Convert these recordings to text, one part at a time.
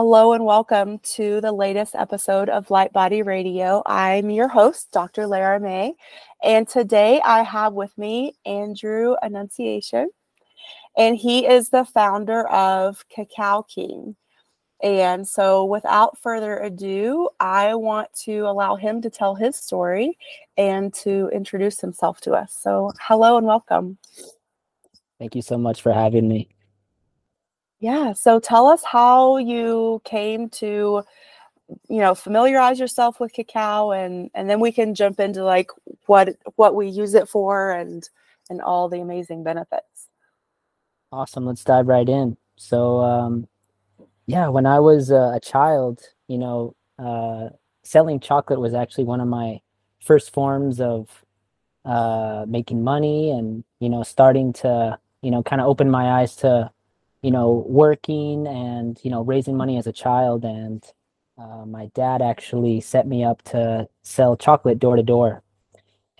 Hello and welcome to the latest episode of Light Body Radio. I'm your host, Dr. Lara May, and today I have with me Andrew Anunciation, and he is the founder of Cacao King. And so, without further ado, I want to allow him to tell his story and to introduce himself to us. So, hello and welcome. Thank you so much for having me. Yeah. So tell us how you came to, you know, familiarize yourself with cacao and and then we can jump into like what what we use it for and and all the amazing benefits. Awesome. Let's dive right in. So um yeah, when I was uh, a child, you know, uh selling chocolate was actually one of my first forms of uh making money and you know starting to you know kind of open my eyes to you know, working and, you know, raising money as a child. And uh, my dad actually set me up to sell chocolate door to door.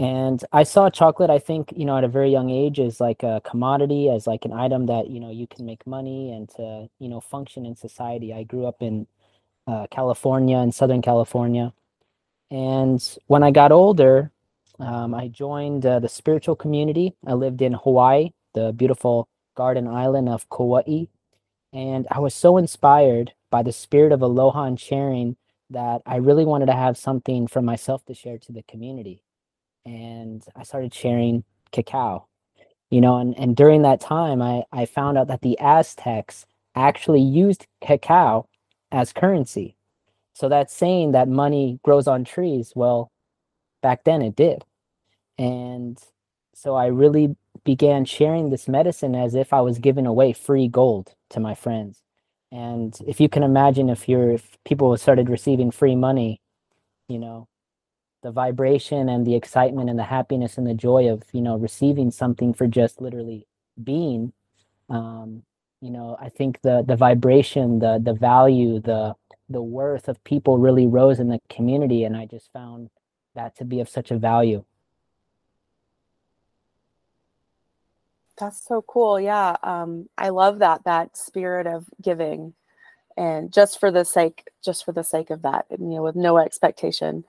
And I saw chocolate, I think, you know, at a very young age as like a commodity, as like an item that, you know, you can make money and to, you know, function in society. I grew up in uh, California, in Southern California. And when I got older, um, I joined uh, the spiritual community. I lived in Hawaii, the beautiful garden island of Kauai. And I was so inspired by the spirit of aloha and sharing that I really wanted to have something for myself to share to the community. And I started sharing cacao, you know, and, and during that time, I, I found out that the Aztecs actually used cacao as currency. So that's saying that money grows on trees. Well, back then it did. And so I really began sharing this medicine as if I was giving away free gold to my friends. And if you can imagine if you're if people started receiving free money, you know, the vibration and the excitement and the happiness and the joy of, you know, receiving something for just literally being, um, you know, I think the the vibration, the the value, the the worth of people really rose in the community and I just found that to be of such a value. That's so cool. Yeah. Um, I love that, that spirit of giving and just for the sake, just for the sake of that, and, you know, with no expectation,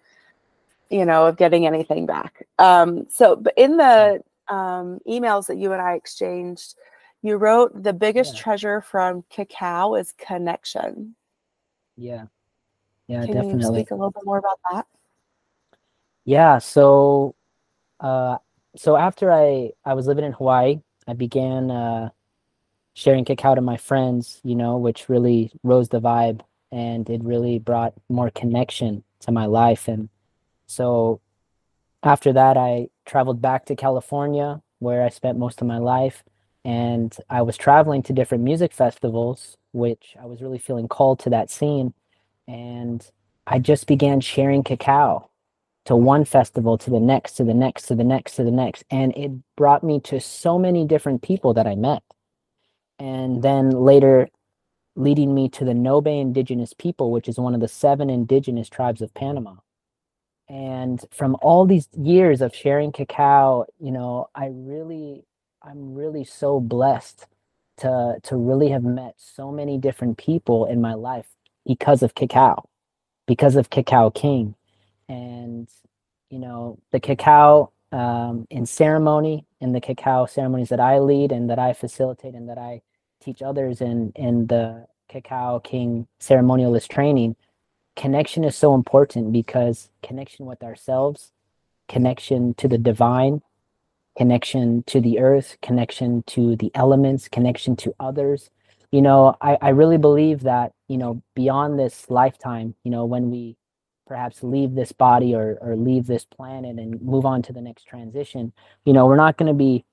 you know, of getting anything back. Um, so, but in the um, emails that you and I exchanged, you wrote the biggest yeah. treasure from cacao is connection. Yeah. Yeah, Can definitely. you speak a little bit more about that? Yeah. So, uh, so after I I was living in Hawaii I began uh, sharing cacao to my friends, you know, which really rose the vibe and it really brought more connection to my life. And so after that, I traveled back to California where I spent most of my life. And I was traveling to different music festivals, which I was really feeling called to that scene. And I just began sharing cacao to one festival to the next to the next to the next to the next. And it brought me to so many different people that i met. And then later leading me to the Ngöbe indigenous people which is one of the seven indigenous tribes of panama. And from all these years of sharing cacao you know i really i'm really so blessed to to really have met so many different people in my life because of cacao because of cacao king and you know the cacao um, in ceremony in the cacao ceremonies that I lead and that I facilitate and that I teach others in in the cacao king ceremonialist training connection is so important because connection with ourselves connection to the divine connection to the earth connection to the elements connection to others. You know, I, I really believe that, you know, beyond this lifetime, you know, when we perhaps leave this body or, or leave this planet and move on to the next transition, you know, we're not going to be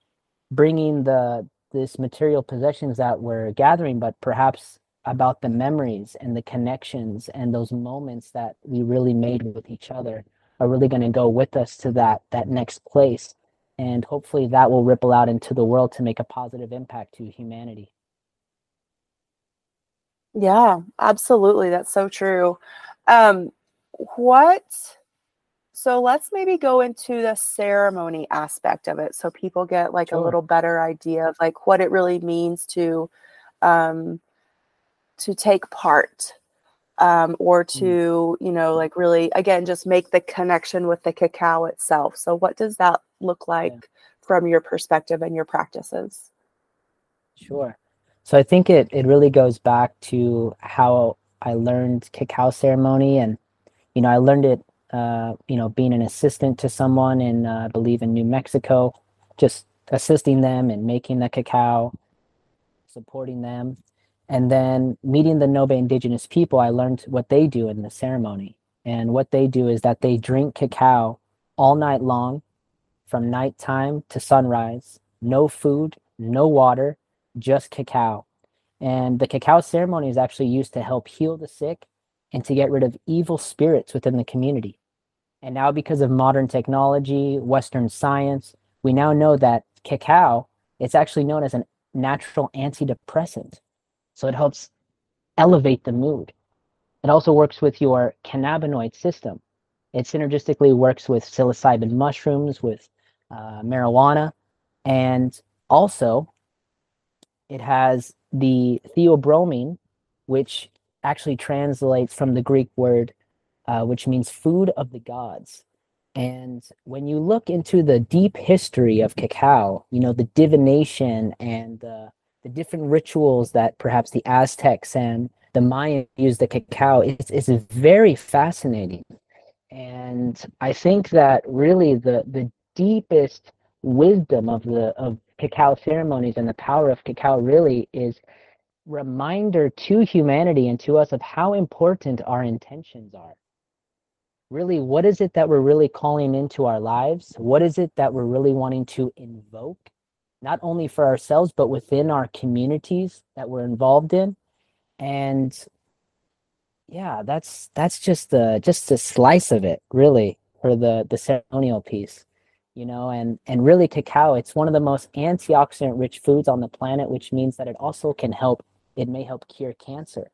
bringing the this material possessions that we're gathering, but perhaps about the memories and the connections and those moments that we really made with each other are really going to go with us to that that next place. And hopefully that will ripple out into the world to make a positive impact to humanity. Yeah absolutely. That's so true. Um what so let's maybe go into the ceremony aspect of it so people get like sure. a little better idea of like what it really means to um to take part um, or mm. to you know like really again just make the connection with the cacao itself so what does that look like yeah. from your perspective and your practices sure so i think it it really goes back to how i learned cacao ceremony and you know i learned it uh, you know being an assistant to someone in uh, i believe in new mexico just assisting them and making the cacao supporting them and then meeting the Ngöbe indigenous people, I learned what they do in the ceremony. And what they do is that they drink cacao all night long from nighttime to sunrise. No food, no water, just cacao. And the cacao ceremony is actually used to help heal the sick and to get rid of evil spirits within the community. And now, because of modern technology, Western science, we now know that cacao, it's actually known as a natural antidepressant. So it helps elevate the mood. It also works with your cannabinoid system. It synergistically works with psilocybin mushrooms, with uh, marijuana, and also it has the theobromine, which actually translates from the Greek word, uh, which means food of the gods. And when you look into the deep history of cacao, you know, the divination and the the different rituals that perhaps the Aztecs and the Maya used the cacao it's, is very fascinating. And I think that really the, the deepest wisdom of the of cacao ceremonies and the power of cacao really is reminder to humanity and to us of how important our intentions are. Really, what is it that we're really calling into our lives? What is it that we're really wanting to invoke not only for ourselves but within our communities that we're involved in and yeah that's that's just the just a slice of it really for the the ceremonial piece you know and and really cacao it's one of the most antioxidant rich foods on the planet which means that it also can help it may help cure cancer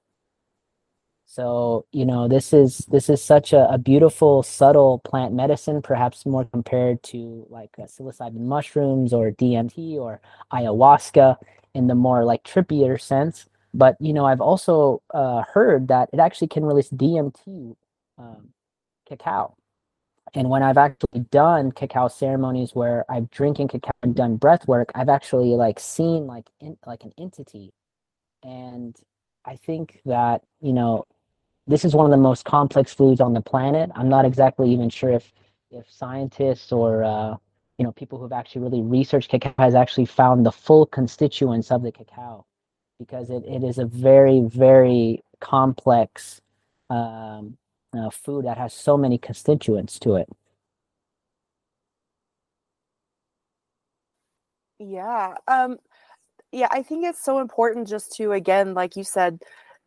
so, you know, this is this is such a, a beautiful, subtle plant medicine, perhaps more compared to like uh, psilocybin mushrooms or DMT or ayahuasca in the more like trippier sense. But you know, I've also uh, heard that it actually can release DMT um, cacao. And when I've actually done cacao ceremonies where I've drinking cacao and done breath work, I've actually like seen like in, like an entity. And I think that you know this is one of the most complex foods on the planet. I'm not exactly even sure if if scientists or uh, you know people who've actually really researched cacao has actually found the full constituents of the cacao because it, it is a very very complex um, uh, food that has so many constituents to it. Yeah. Um, yeah, I think it's so important just to again, like you said,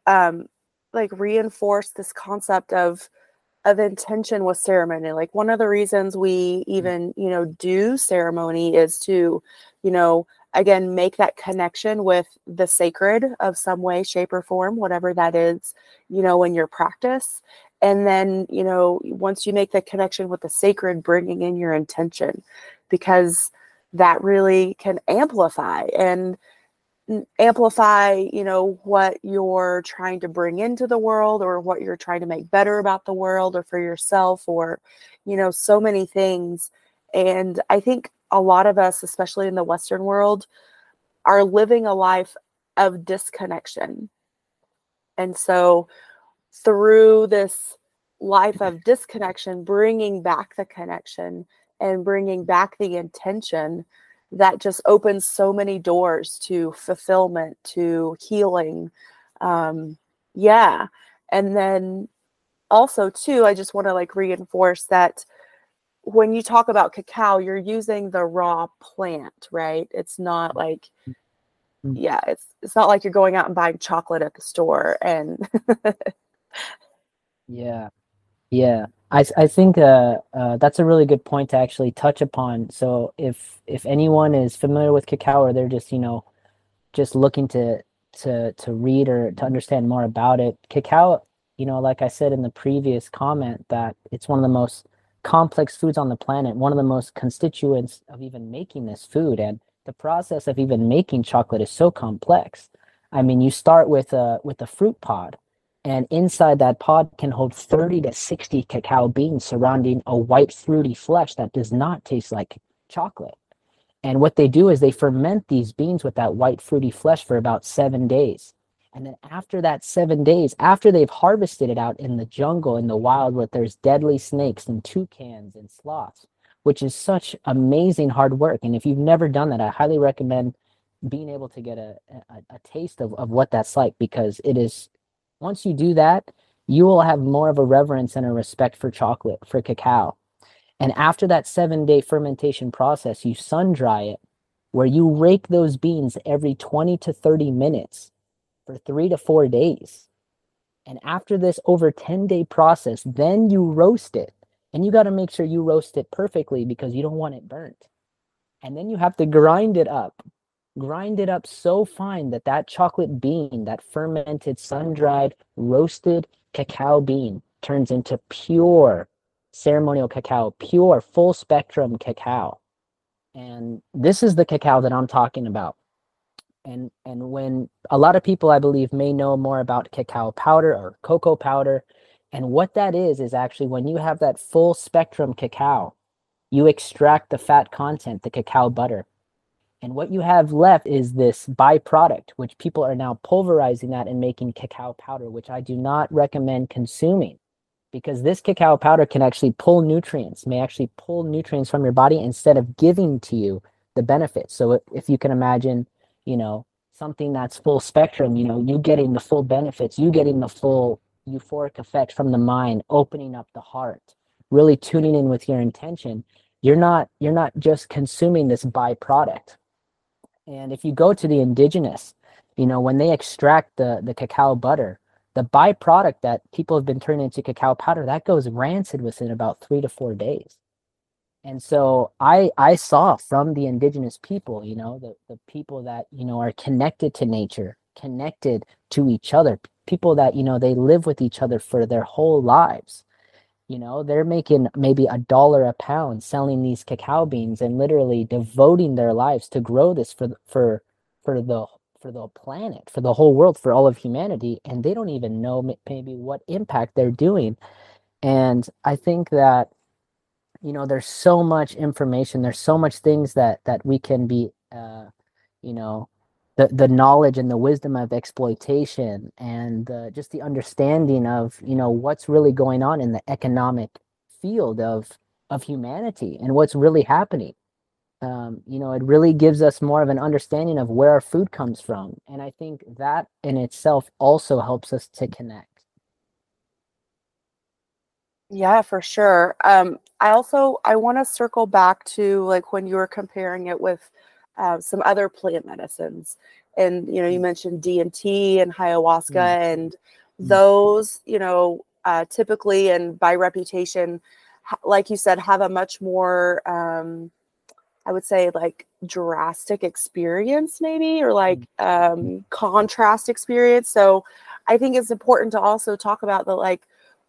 um, like reinforce this concept of of intention with ceremony like one of the reasons we mm. even you know do ceremony is to you know again make that connection with the sacred of some way shape or form whatever that is you know in your practice and then you know once you make the connection with the sacred bringing in your intention because that really can amplify and amplify you know what you're trying to bring into the world or what you're trying to make better about the world or for yourself or you know so many things. And i think a lot of us especially in the western world are living a life of disconnection. And so through this life of disconnection bringing back the connection and bringing back the intention that just opens so many doors to fulfillment, to healing. Um, yeah. And then also, too, I just want to like reinforce that when you talk about cacao, you're using the raw plant, right? It's not like, mm. yeah, it's it's not like you're going out and buying chocolate at the store and. yeah, yeah. I, I think uh, uh, that's a really good point to actually touch upon. So if if anyone is familiar with cacao or they're just you know just looking to to to read or to understand more about it, cacao, you know, like I said in the previous comment, that it's one of the most complex foods on the planet, one of the most constituents of even making this food, and the process of even making chocolate is so complex. I mean, you start with a with a fruit pod and inside that pod can hold 30 to 60 cacao beans surrounding a white fruity flesh that does not taste like chocolate. And what they do is they ferment these beans with that white fruity flesh for about seven days. And then after that seven days, after they've harvested it out in the jungle, in the wild, where there's deadly snakes and toucans and sloths, which is such amazing hard work. And if you've never done that, I highly recommend being able to get a, a, a taste of, of what that's like because it is once you do that, you will have more of a reverence and a respect for chocolate, for cacao. And after that seven day fermentation process, you sun dry it, where you rake those beans every 20 to 30 minutes for three to four days. And after this over 10 day process, then you roast it. And you got to make sure you roast it perfectly because you don't want it burnt. And then you have to grind it up grind it up so fine that that chocolate bean, that fermented, sun-dried, roasted cacao bean turns into pure ceremonial cacao, pure full spectrum cacao. And this is the cacao that I'm talking about. And and when a lot of people I believe may know more about cacao powder or cocoa powder, and what that is is actually when you have that full spectrum cacao, you extract the fat content, the cacao butter, and what you have left is this byproduct, which people are now pulverizing that and making cacao powder, which I do not recommend consuming because this cacao powder can actually pull nutrients, may actually pull nutrients from your body instead of giving to you the benefits. So if you can imagine, you know, something that's full spectrum, you know, you getting the full benefits, you getting the full euphoric effect from the mind, opening up the heart, really tuning in with your intention. You're not you're not just consuming this byproduct and if you go to the indigenous, you know, when they extract the, the cacao butter, the byproduct that people have been turning into cacao powder, that goes rancid within about three to four days. And so I I saw from the indigenous people, you know, the, the people that, you know, are connected to nature, connected to each other, people that, you know, they live with each other for their whole lives you know they're making maybe a dollar a pound selling these cacao beans and literally devoting their lives to grow this for for for the for the planet for the whole world for all of humanity. And they don't even know maybe what impact they're doing. And i think that you know there's so much information there's so much things that that we can be uh you know the the knowledge and the wisdom of exploitation and uh, just the understanding of you know what's really going on in the economic field of of humanity and what's really happening. Um, you know it really gives us more of an understanding of where our food comes from. And i think that in itself also helps us to connect. Yeah for sure. Um, i also i want to circle back to like when you were comparing it with uh, some other plant medicines. And you know, you mm. mentioned DMT and ayahuasca, mm. and mm. those, you know, uh, typically and by reputation, like you said, have a much more, um, I would say, like drastic experience, maybe, or like mm. um, contrast experience. So, I think it's important to also talk about the like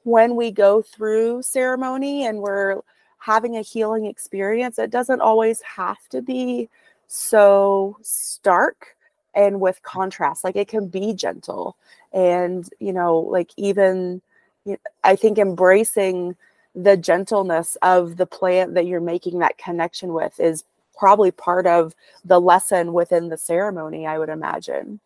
when we go through ceremony and we're having a healing experience, it doesn't always have to be so stark and with contrast like it can be gentle. And you know like even i think embracing the gentleness of the plant that you're making that connection with is probably part of the lesson within the ceremony i would imagine.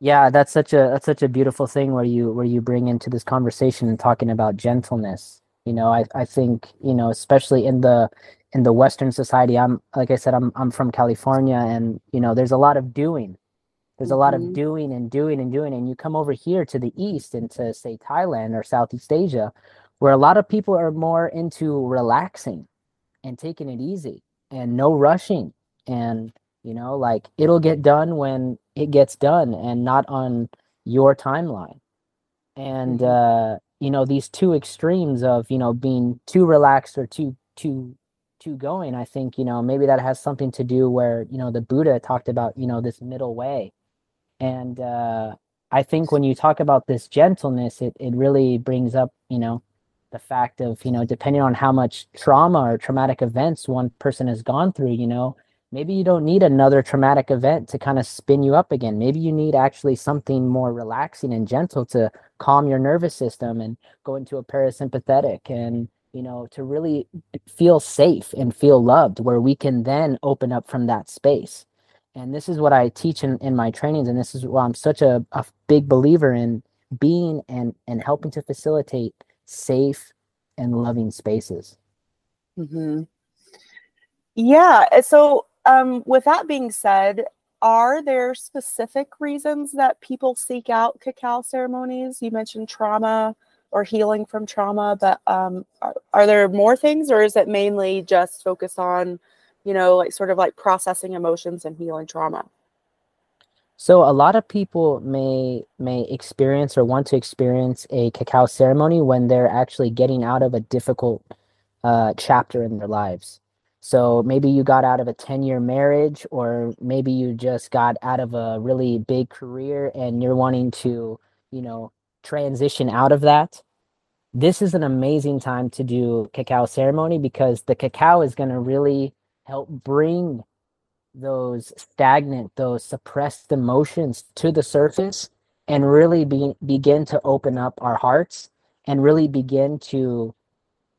Yeah that's such a that's such a beautiful thing where you where you bring into this conversation and talking about gentleness. You know i i think you know especially in the in the Western society, I'm like I said, I'm I'm from California, and you know, there's a lot of doing. There's a lot of Mhm. doing and doing and doing, and you come over here to the east into say Thailand or Southeast Asia, where a lot of people are more into relaxing and taking it easy and no rushing and you know like it'll get done when it gets done and not on your timeline and uh you know these two extremes of you know being too relaxed or too too too going i think you know maybe that has something to do where you know the buddha talked about you know this middle way. And uh i think when you talk about this gentleness it it really brings up you know the fact of you know depending on how much trauma or traumatic events one person has gone through you know maybe you don't need another traumatic event to kind of spin you up again. Maybe you need actually something more relaxing and gentle to calm your nervous system and go into a parasympathetic. And you know to really feel safe and feel loved where we can then open up from that space and this is what i teach in, in my trainings and this is why i'm such a, a big believer in being and and helping to facilitate safe and loving spaces hmm Yeah. So, um, with that being said, are there specific reasons that people seek out cacao ceremonies? You mentioned trauma or healing from trauma, but um, are, are there more things, or is it mainly just focused on, you know, like sort of like processing emotions and healing trauma? So a lot of people may may experience or want to experience a cacao ceremony when they're actually getting out of a difficult uh, chapter in their lives. So maybe you got out of a 10-year marriage or maybe you just got out of a really big career and you're wanting to, you know, transition out of that. This is an amazing time to do cacao ceremony because the cacao is going to really help bring those stagnant, those suppressed emotions to the surface and really be, begin to open up our hearts and really begin to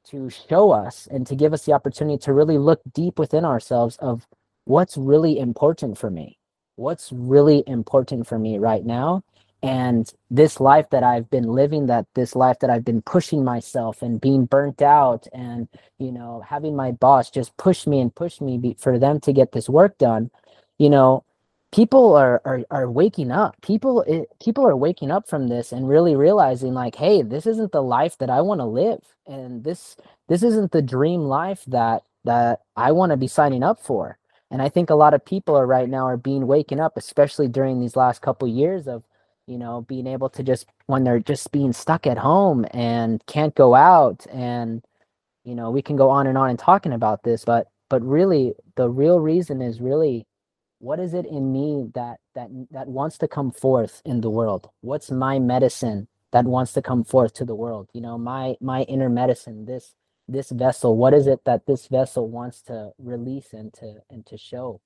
to show us and to give us the opportunity to really look deep within ourselves of what's really important for me what's really important for me right now and this life that i've been living that this life that i've been pushing myself and being burnt out and you know having my boss just push me and push me be, for them to get this work done you know people are are, are waking up. People it, people are waking up from this and really realizing like hey this isn't the life that i want to live. And this this isn't the dream life that that i want to be signing up for. And i think a lot of people are right now are being waken up especially during these last couple years of you know being able to just when they're just being stuck at home and can't go out and you know we can go on and on and talking about this but but really the real reason is really what is it in me that that that wants to come forth in the world? What's my medicine that wants to come forth to the world? You know my my inner medicine this this vessel what is it that this vessel wants to release and to and to show?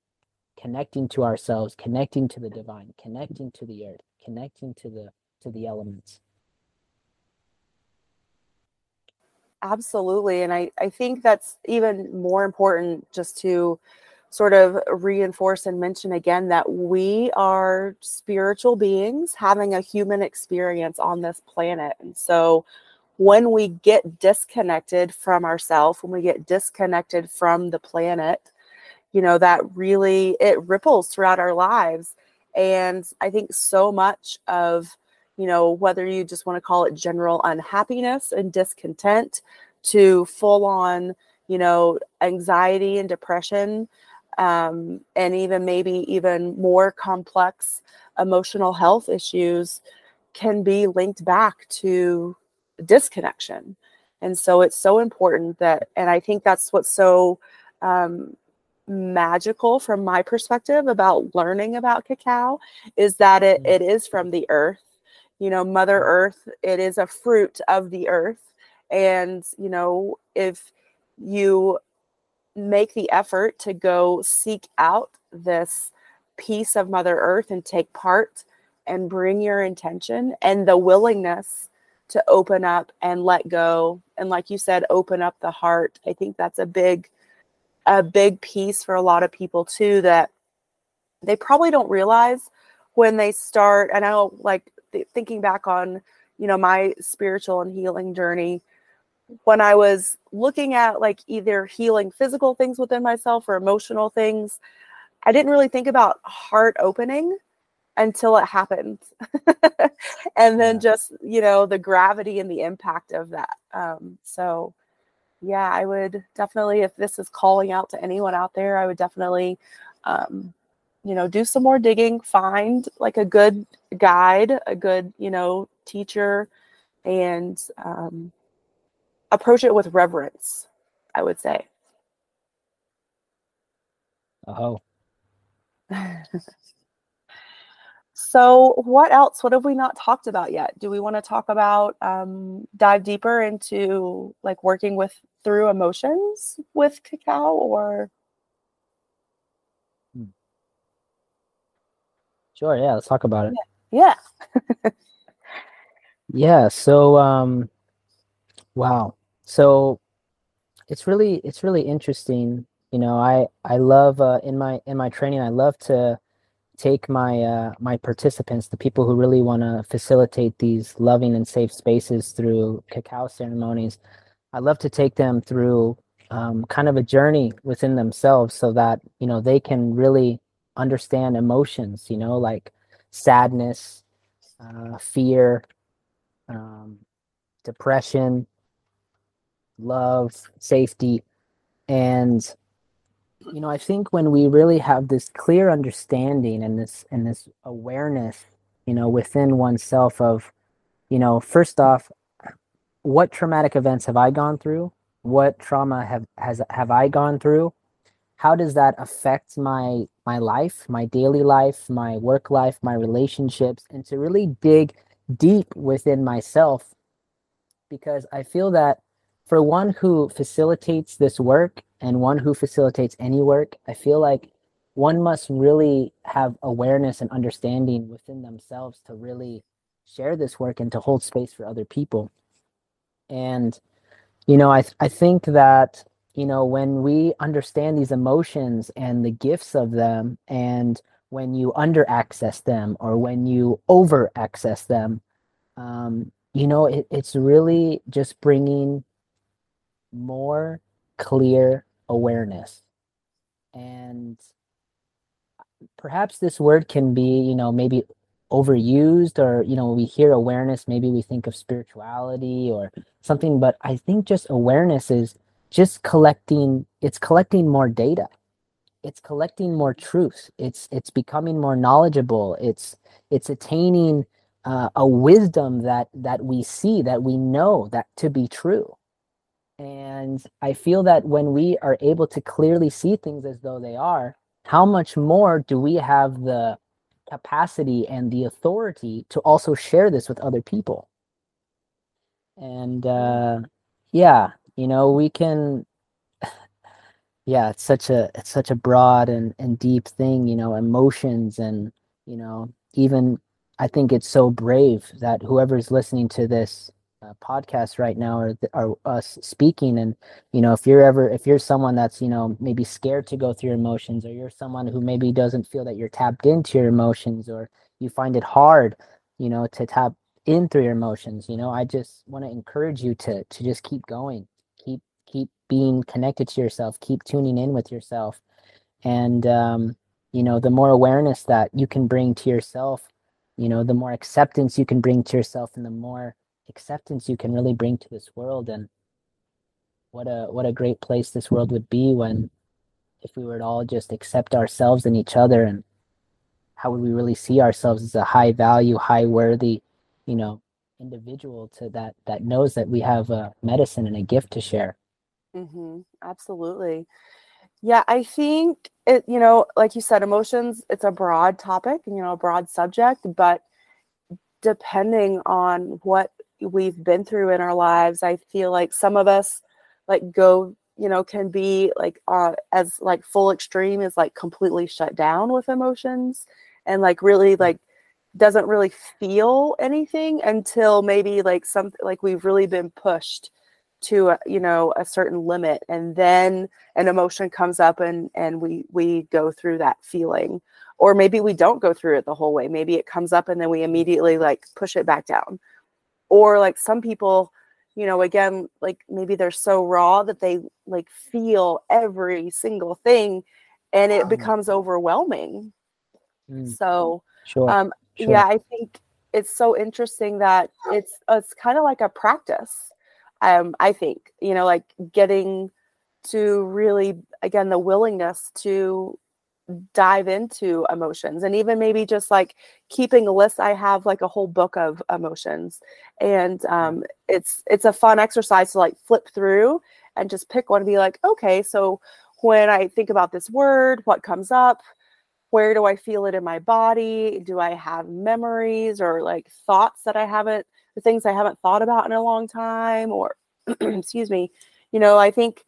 Connecting to ourselves connecting to the divine connecting to the earth connecting to the to the elements Absolutely. And I, I think that's even more important just to sort of reinforce and mention again that we are spiritual beings having a human experience on this planet. And so when we get disconnected from ourselves, when we get disconnected from the planet, you know, that really it ripples throughout our lives. And I think so much of you know, whether you just want to call it general unhappiness and discontent to full on, you know, anxiety and depression, um, and even maybe even more complex emotional health issues can be linked back to disconnection. And so it's so important that, and I think that's what's so um, magical from my perspective about learning about cacao is that it, mm-hmm. it is from the earth. You know mother earth it is a fruit of the earth. And you know if you make the effort to go seek out this piece of mother earth and take part and bring your intention and the willingness to open up and let go and like you said open up the heart i think that's a big a big piece for a lot of people too that they probably don't realize when they start i know like th- thinking back on you know my spiritual and healing journey when I was looking at like either healing physical things within myself or emotional things, I didn't really think about heart opening until it happened. and then just, you know, the gravity and the impact of that. Um, so, yeah, I would definitely, if this is calling out to anyone out there, I would definitely, um, you know, do some more digging, find like a good guide, a good, you know, teacher, and um, approach it with reverence, I would say. Oh. so, what else? What have we not talked about yet? Do we want to talk about um, dive deeper into like working with through emotions with cacao or? Hmm. Sure. Yeah. Let's talk about it. Yeah. Yeah. yeah so, um, wow so it's really it's really interesting you know i i love uh, in my in my training i love to take my uh, my participants the people who really want to facilitate these loving and safe spaces through cacao ceremonies i love to take them through um, kind of a journey within themselves so that you know they can really understand emotions you know like sadness uh, fear um, depression love, safety. And you know, I think when we really have this clear understanding and this and this awareness, you know, within oneself of, you know, first off, what traumatic events have I gone through? What trauma have has have I gone through? How does that affect my my life, my daily life, my work life, my relationships, and to really dig deep within myself because I feel that for one who facilitates this work and one who facilitates any work, I feel like one must really have awareness and understanding within themselves to really share this work and to hold space for other people. And, you know, I, th- I think that, you know, when we understand these emotions and the gifts of them, and when you under access them or when you over access them, um, you know, it, it's really just bringing more clear awareness. And perhaps this word can be, you know, maybe overused or, you know, we hear awareness, maybe we think of spirituality or something, but I think just awareness is just collecting, it's collecting more data. It's collecting more truth. It's it's becoming more knowledgeable. It's it's attaining uh, a wisdom that that we see that we know that to be true and I feel that when we are able to clearly see things as though they are, how much more do we have the capacity and the authority to also share this with other people? And uh, yeah, you know, we can. Yeah, it's such a it's such a broad and, and deep thing, you know, emotions and you know, even I think it's so brave that whoever's listening to this uh, podcasts right now are, are us speaking. And you know if you're ever if you're someone that's you know maybe scared to go through your emotions or you're someone who maybe doesn't feel that you're tapped into your emotions or you find it hard you know to tap in through your emotions you know i just want to encourage you to to just keep going. Keep keep being connected to yourself. Keep tuning in with yourself. And um you know the more awareness that you can bring to yourself you know the more acceptance you can bring to yourself and the more acceptance you can really bring to this world and what a what a great place this world would be when if we were to all just accept ourselves and each other and how would we really see ourselves as a high value high worthy you know individual to that that knows that we have a medicine and a gift to share mm-hmm. absolutely yeah i think it you know like you said emotions it's a broad topic you know a broad subject but depending on what we've been through in our lives i feel like some of us like go you know can be like uh as like full extreme is like completely shut down with emotions and like really like doesn't really feel anything until maybe like something like we've really been pushed to a, you know a certain limit and then an emotion comes up and and we we go through that feeling. Or maybe we don't go through it the whole way. Maybe it comes up and then we immediately like push it back down or like some people you know again like maybe they're so raw that they like feel every single thing and it mm. becomes overwhelming mm. so sure. um sure. yeah i think it's so interesting that it's it's kind of like a practice um i think you know like getting to really again the willingness to dive into emotions and even maybe just like keeping a list i have like a whole book of emotions. And um, it's it's a fun exercise to like flip through and just pick one and be like okay so when i think about this word what comes up? Where do i feel it in my body? Do i have memories or like thoughts that i haven't the things i haven't thought about in a long time? Or excuse me you know i think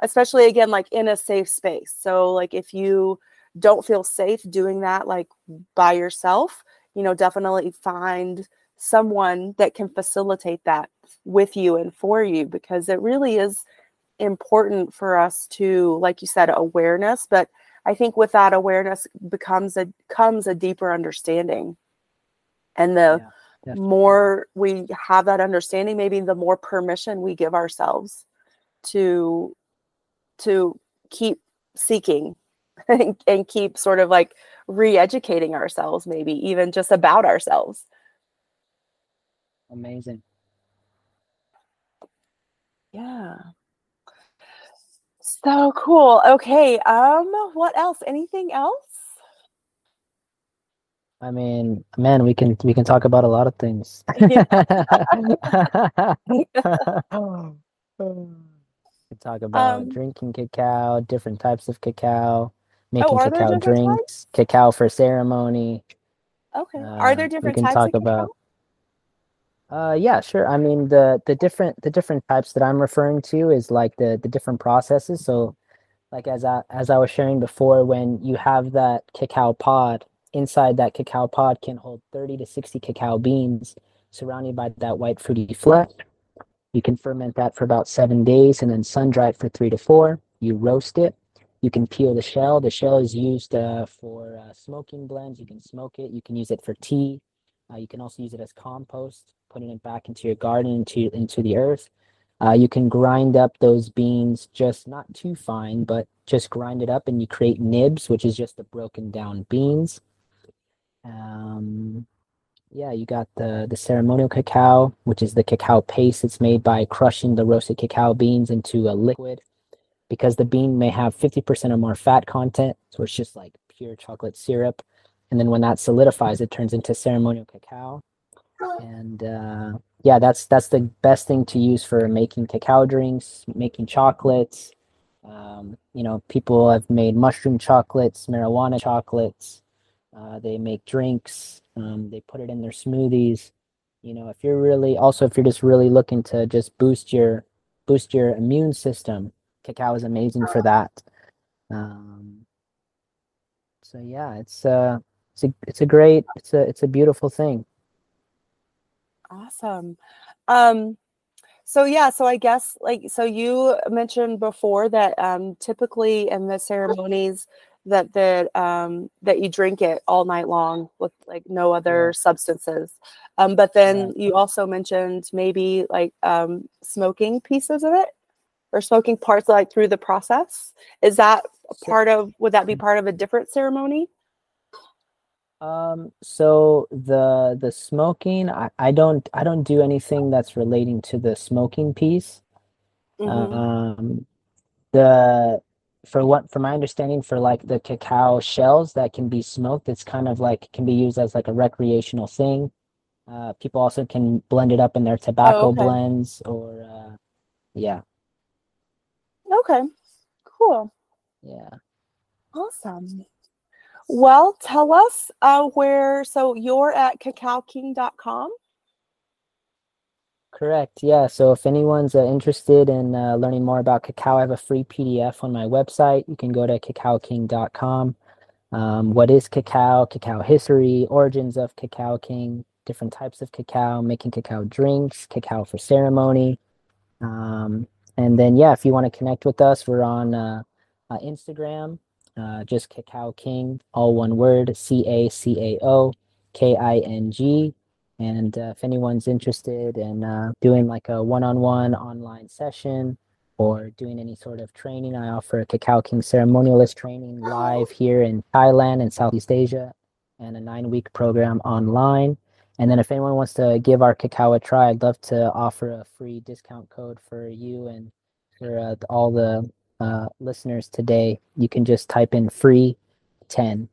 especially again like in a safe space. So like if you don't feel safe doing that like by yourself you know definitely find someone that can facilitate that with you and for you because it really is important for us to like you said awareness but i think with that awareness becomes a comes a deeper understanding. And the yeah, more we have that understanding maybe the more permission we give ourselves to to keep seeking and, and keep sort of like re-educating ourselves maybe even just about ourselves. Amazing. Yeah. So cool. Okay um what else? Anything else? I mean, man, we can we can talk about a lot of things. We can talk about um, drinking cacao, different types of cacao, making oh, cacao drinks, types? cacao for ceremony. Okay. Uh, are there different we can talk about uh yeah, sure. I mean the the different the different types that I'm referring to is like the the different processes. So like as I as I was sharing before when you have that cacao pod, inside that cacao pod can hold 30 to 60 cacao beans surrounded by that white fruity flesh. You can ferment that for about seven days and then sun dry it for three to four. You roast it you can peel the shell. The shell is used uh, for uh, smoking blends. You can smoke it. You can use it for tea. Uh, you can also use it as compost, putting it back into your garden, into into the earth. Uh, you can grind up those beans, just not too fine, but just grind it up, and you create nibs, which is just the broken down beans. Um, yeah, you got the the ceremonial cacao, which is the cacao paste. It's made by crushing the roasted cacao beans into a liquid because the bean may have 50% or more fat content. So it's just like pure chocolate syrup. And then when that solidifies, it turns into ceremonial cacao. And uh, yeah, that's that's the best thing to use for making cacao drinks, making chocolates. Um, you know, people have made mushroom chocolates, marijuana chocolates. Uh, they make drinks. Um, they put it in their smoothies. You know, if you're really also if you're just really looking to just boost your boost your immune system, cacao is amazing for that. Um, so yeah, it's uh, it's a it's a great it's a it's a beautiful thing. Awesome. Um, so yeah, so I guess like so you mentioned before that um, typically in the ceremonies that that um, that you drink it all night long with like no other yeah. substances. Um, but then yeah. you also mentioned maybe like um, smoking pieces of it or smoking parts like through the process is that part of would that be mm. part of a different ceremony um so the the smoking I, I don't i don't do anything that's relating to the smoking piece mm-hmm. um the for what from my understanding for like the cacao shells that can be smoked it's kind of like can be used as like a recreational thing uh people also can blend it up in their tobacco oh, okay. blends or uh yeah Okay. Cool. Yeah. Awesome. Well, tell us uh, where, so you're at cacaoking.com? Correct. Yeah. So if anyone's uh, interested in uh, learning more about cacao, I have a free PDF on my website. You can go to cacaoking.com. Um, what is cacao? Cacao history, origins of Cacao King, different types of cacao, making cacao drinks, cacao for ceremony. Um, and then, yeah, if you want to connect with us, we're on uh, uh, Instagram, uh, just Cacao King, all one word, C A C A O K I N G. And uh, if anyone's interested in uh, doing like a one on one online session or doing any sort of training, I offer a Cacao King ceremonialist training live here in Thailand and Southeast Asia and a nine week program online. And then if anyone wants to give our cacao a try, I'd love to offer a free discount code for you and for uh, all the uh, listeners today. You can just type in free 10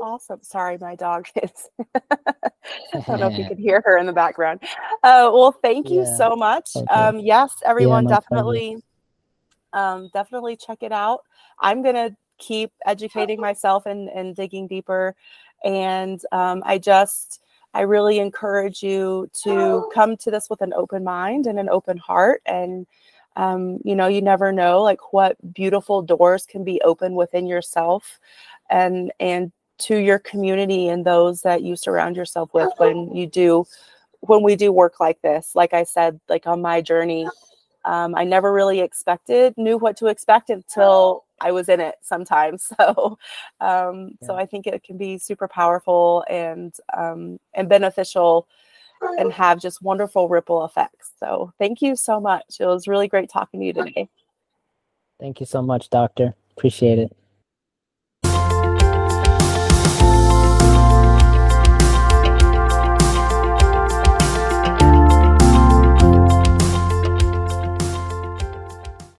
Awesome. Sorry, my dog is. I don't know if you could hear her in the background. Uh, well, thank you yeah. so much. Okay. Um, yes, everyone, yeah, definitely, um, definitely check it out. I'm gonna keep educating myself and, and digging deeper, and um, I just, I really encourage you to come to this with an open mind and an open heart, and um, you know, you never know like what beautiful doors can be open within yourself and and to your community and those that you surround yourself with when you do when we do work like this. Like i said like on my journey um, i never really expected knew what to expect until i was in it sometimes so um, yeah. so i think it can be super powerful and um, and beneficial and have just wonderful ripple effects so thank you so much. It was really great talking to you today. Thank you so much doctor. Appreciate it